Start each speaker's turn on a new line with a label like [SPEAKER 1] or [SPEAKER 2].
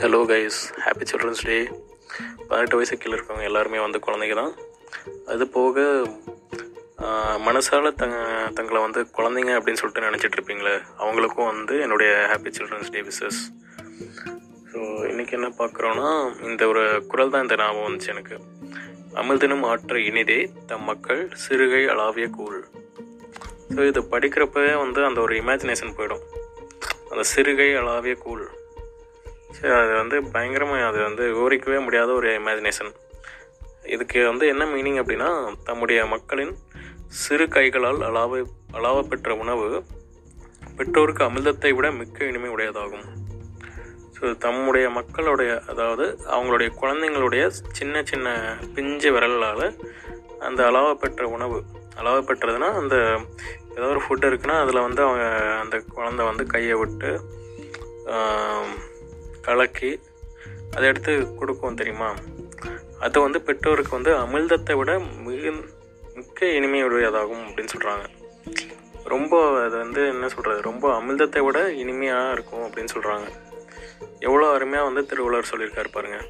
[SPEAKER 1] Hello guys happy children's day பதினெட்டு வயசு கீழே இருக்கவங்க எல்லாருமே வந்து குழந்தைங்க தான் அது போக மனசால் தங் தங்க தங்களை வந்து குழந்தைங்க அப்படின்னு சொல்லிட்டு நினச்சிட்டு இருப்பீங்களே அவங்களுக்கும் வந்து என்னுடைய happy children's day wishes so இன்றைக்கி என்ன பார்க்குறோன்னா இந்த ஒரு குரல் தான் இந்த ஞாபகம் வந்துச்சு எனக்கு. அமிழ்தினம் ஆற்ற இனிதே தம் மக்கள் சிறுகை அளாவிய கூழ். ஸோ இதை படிக்கிறப்பவே வந்து அந்த ஒரு இமேஜினேஷன் போயிடும். அந்த சிறுகை அளாவிய கூழ். சரி அது வந்து பயங்கரமாக அது வந்து விவரிக்கவே முடியாத ஒரு இமேஜினேஷன் இதுக்கு வந்து என்ன மீனிங் அப்படின்னா தம்முடைய மக்களின் சிறு கைகளால் அளாவ அளாவ பெற்ற உணவு பெற்றோருக்கு அமிர்தத்தை விட மிக்க இனிமை உடையதாகும். ஸோ தம்முடைய மக்களுடைய அதாவது அவங்களுடைய குழந்தைங்களுடைய சின்ன சின்ன பிஞ்சு விரலால் அந்த அளாவ பெற்ற உணவு அளாவ பெற்றதுன்னா அந்த ஏதோ ஒரு ஃபுட் இருக்குன்னா அதில் வந்து அவங்க அந்த குழந்தை வந்து கையை விட்டு கலக்கி அதை எடுத்து கொடுக்கும் தெரியுமா? அது வந்து பெற்றோருக்கு வந்து அமிழ்தத்தை விட மிக மிக்க இனிமையுடையதாகும் அப்படின்னு சொல்கிறாங்க ரொம்ப அது வந்து என்ன சொல்கிறது ரொம்ப அமிழ்தத்தை விட இனிமையாக இருக்கும் அப்படின்னு சொல்கிறாங்க எவ்வளோ அருமையாக வந்து திருவள்ளுவர் சொல்லியிருக்காரு பாருங்கள்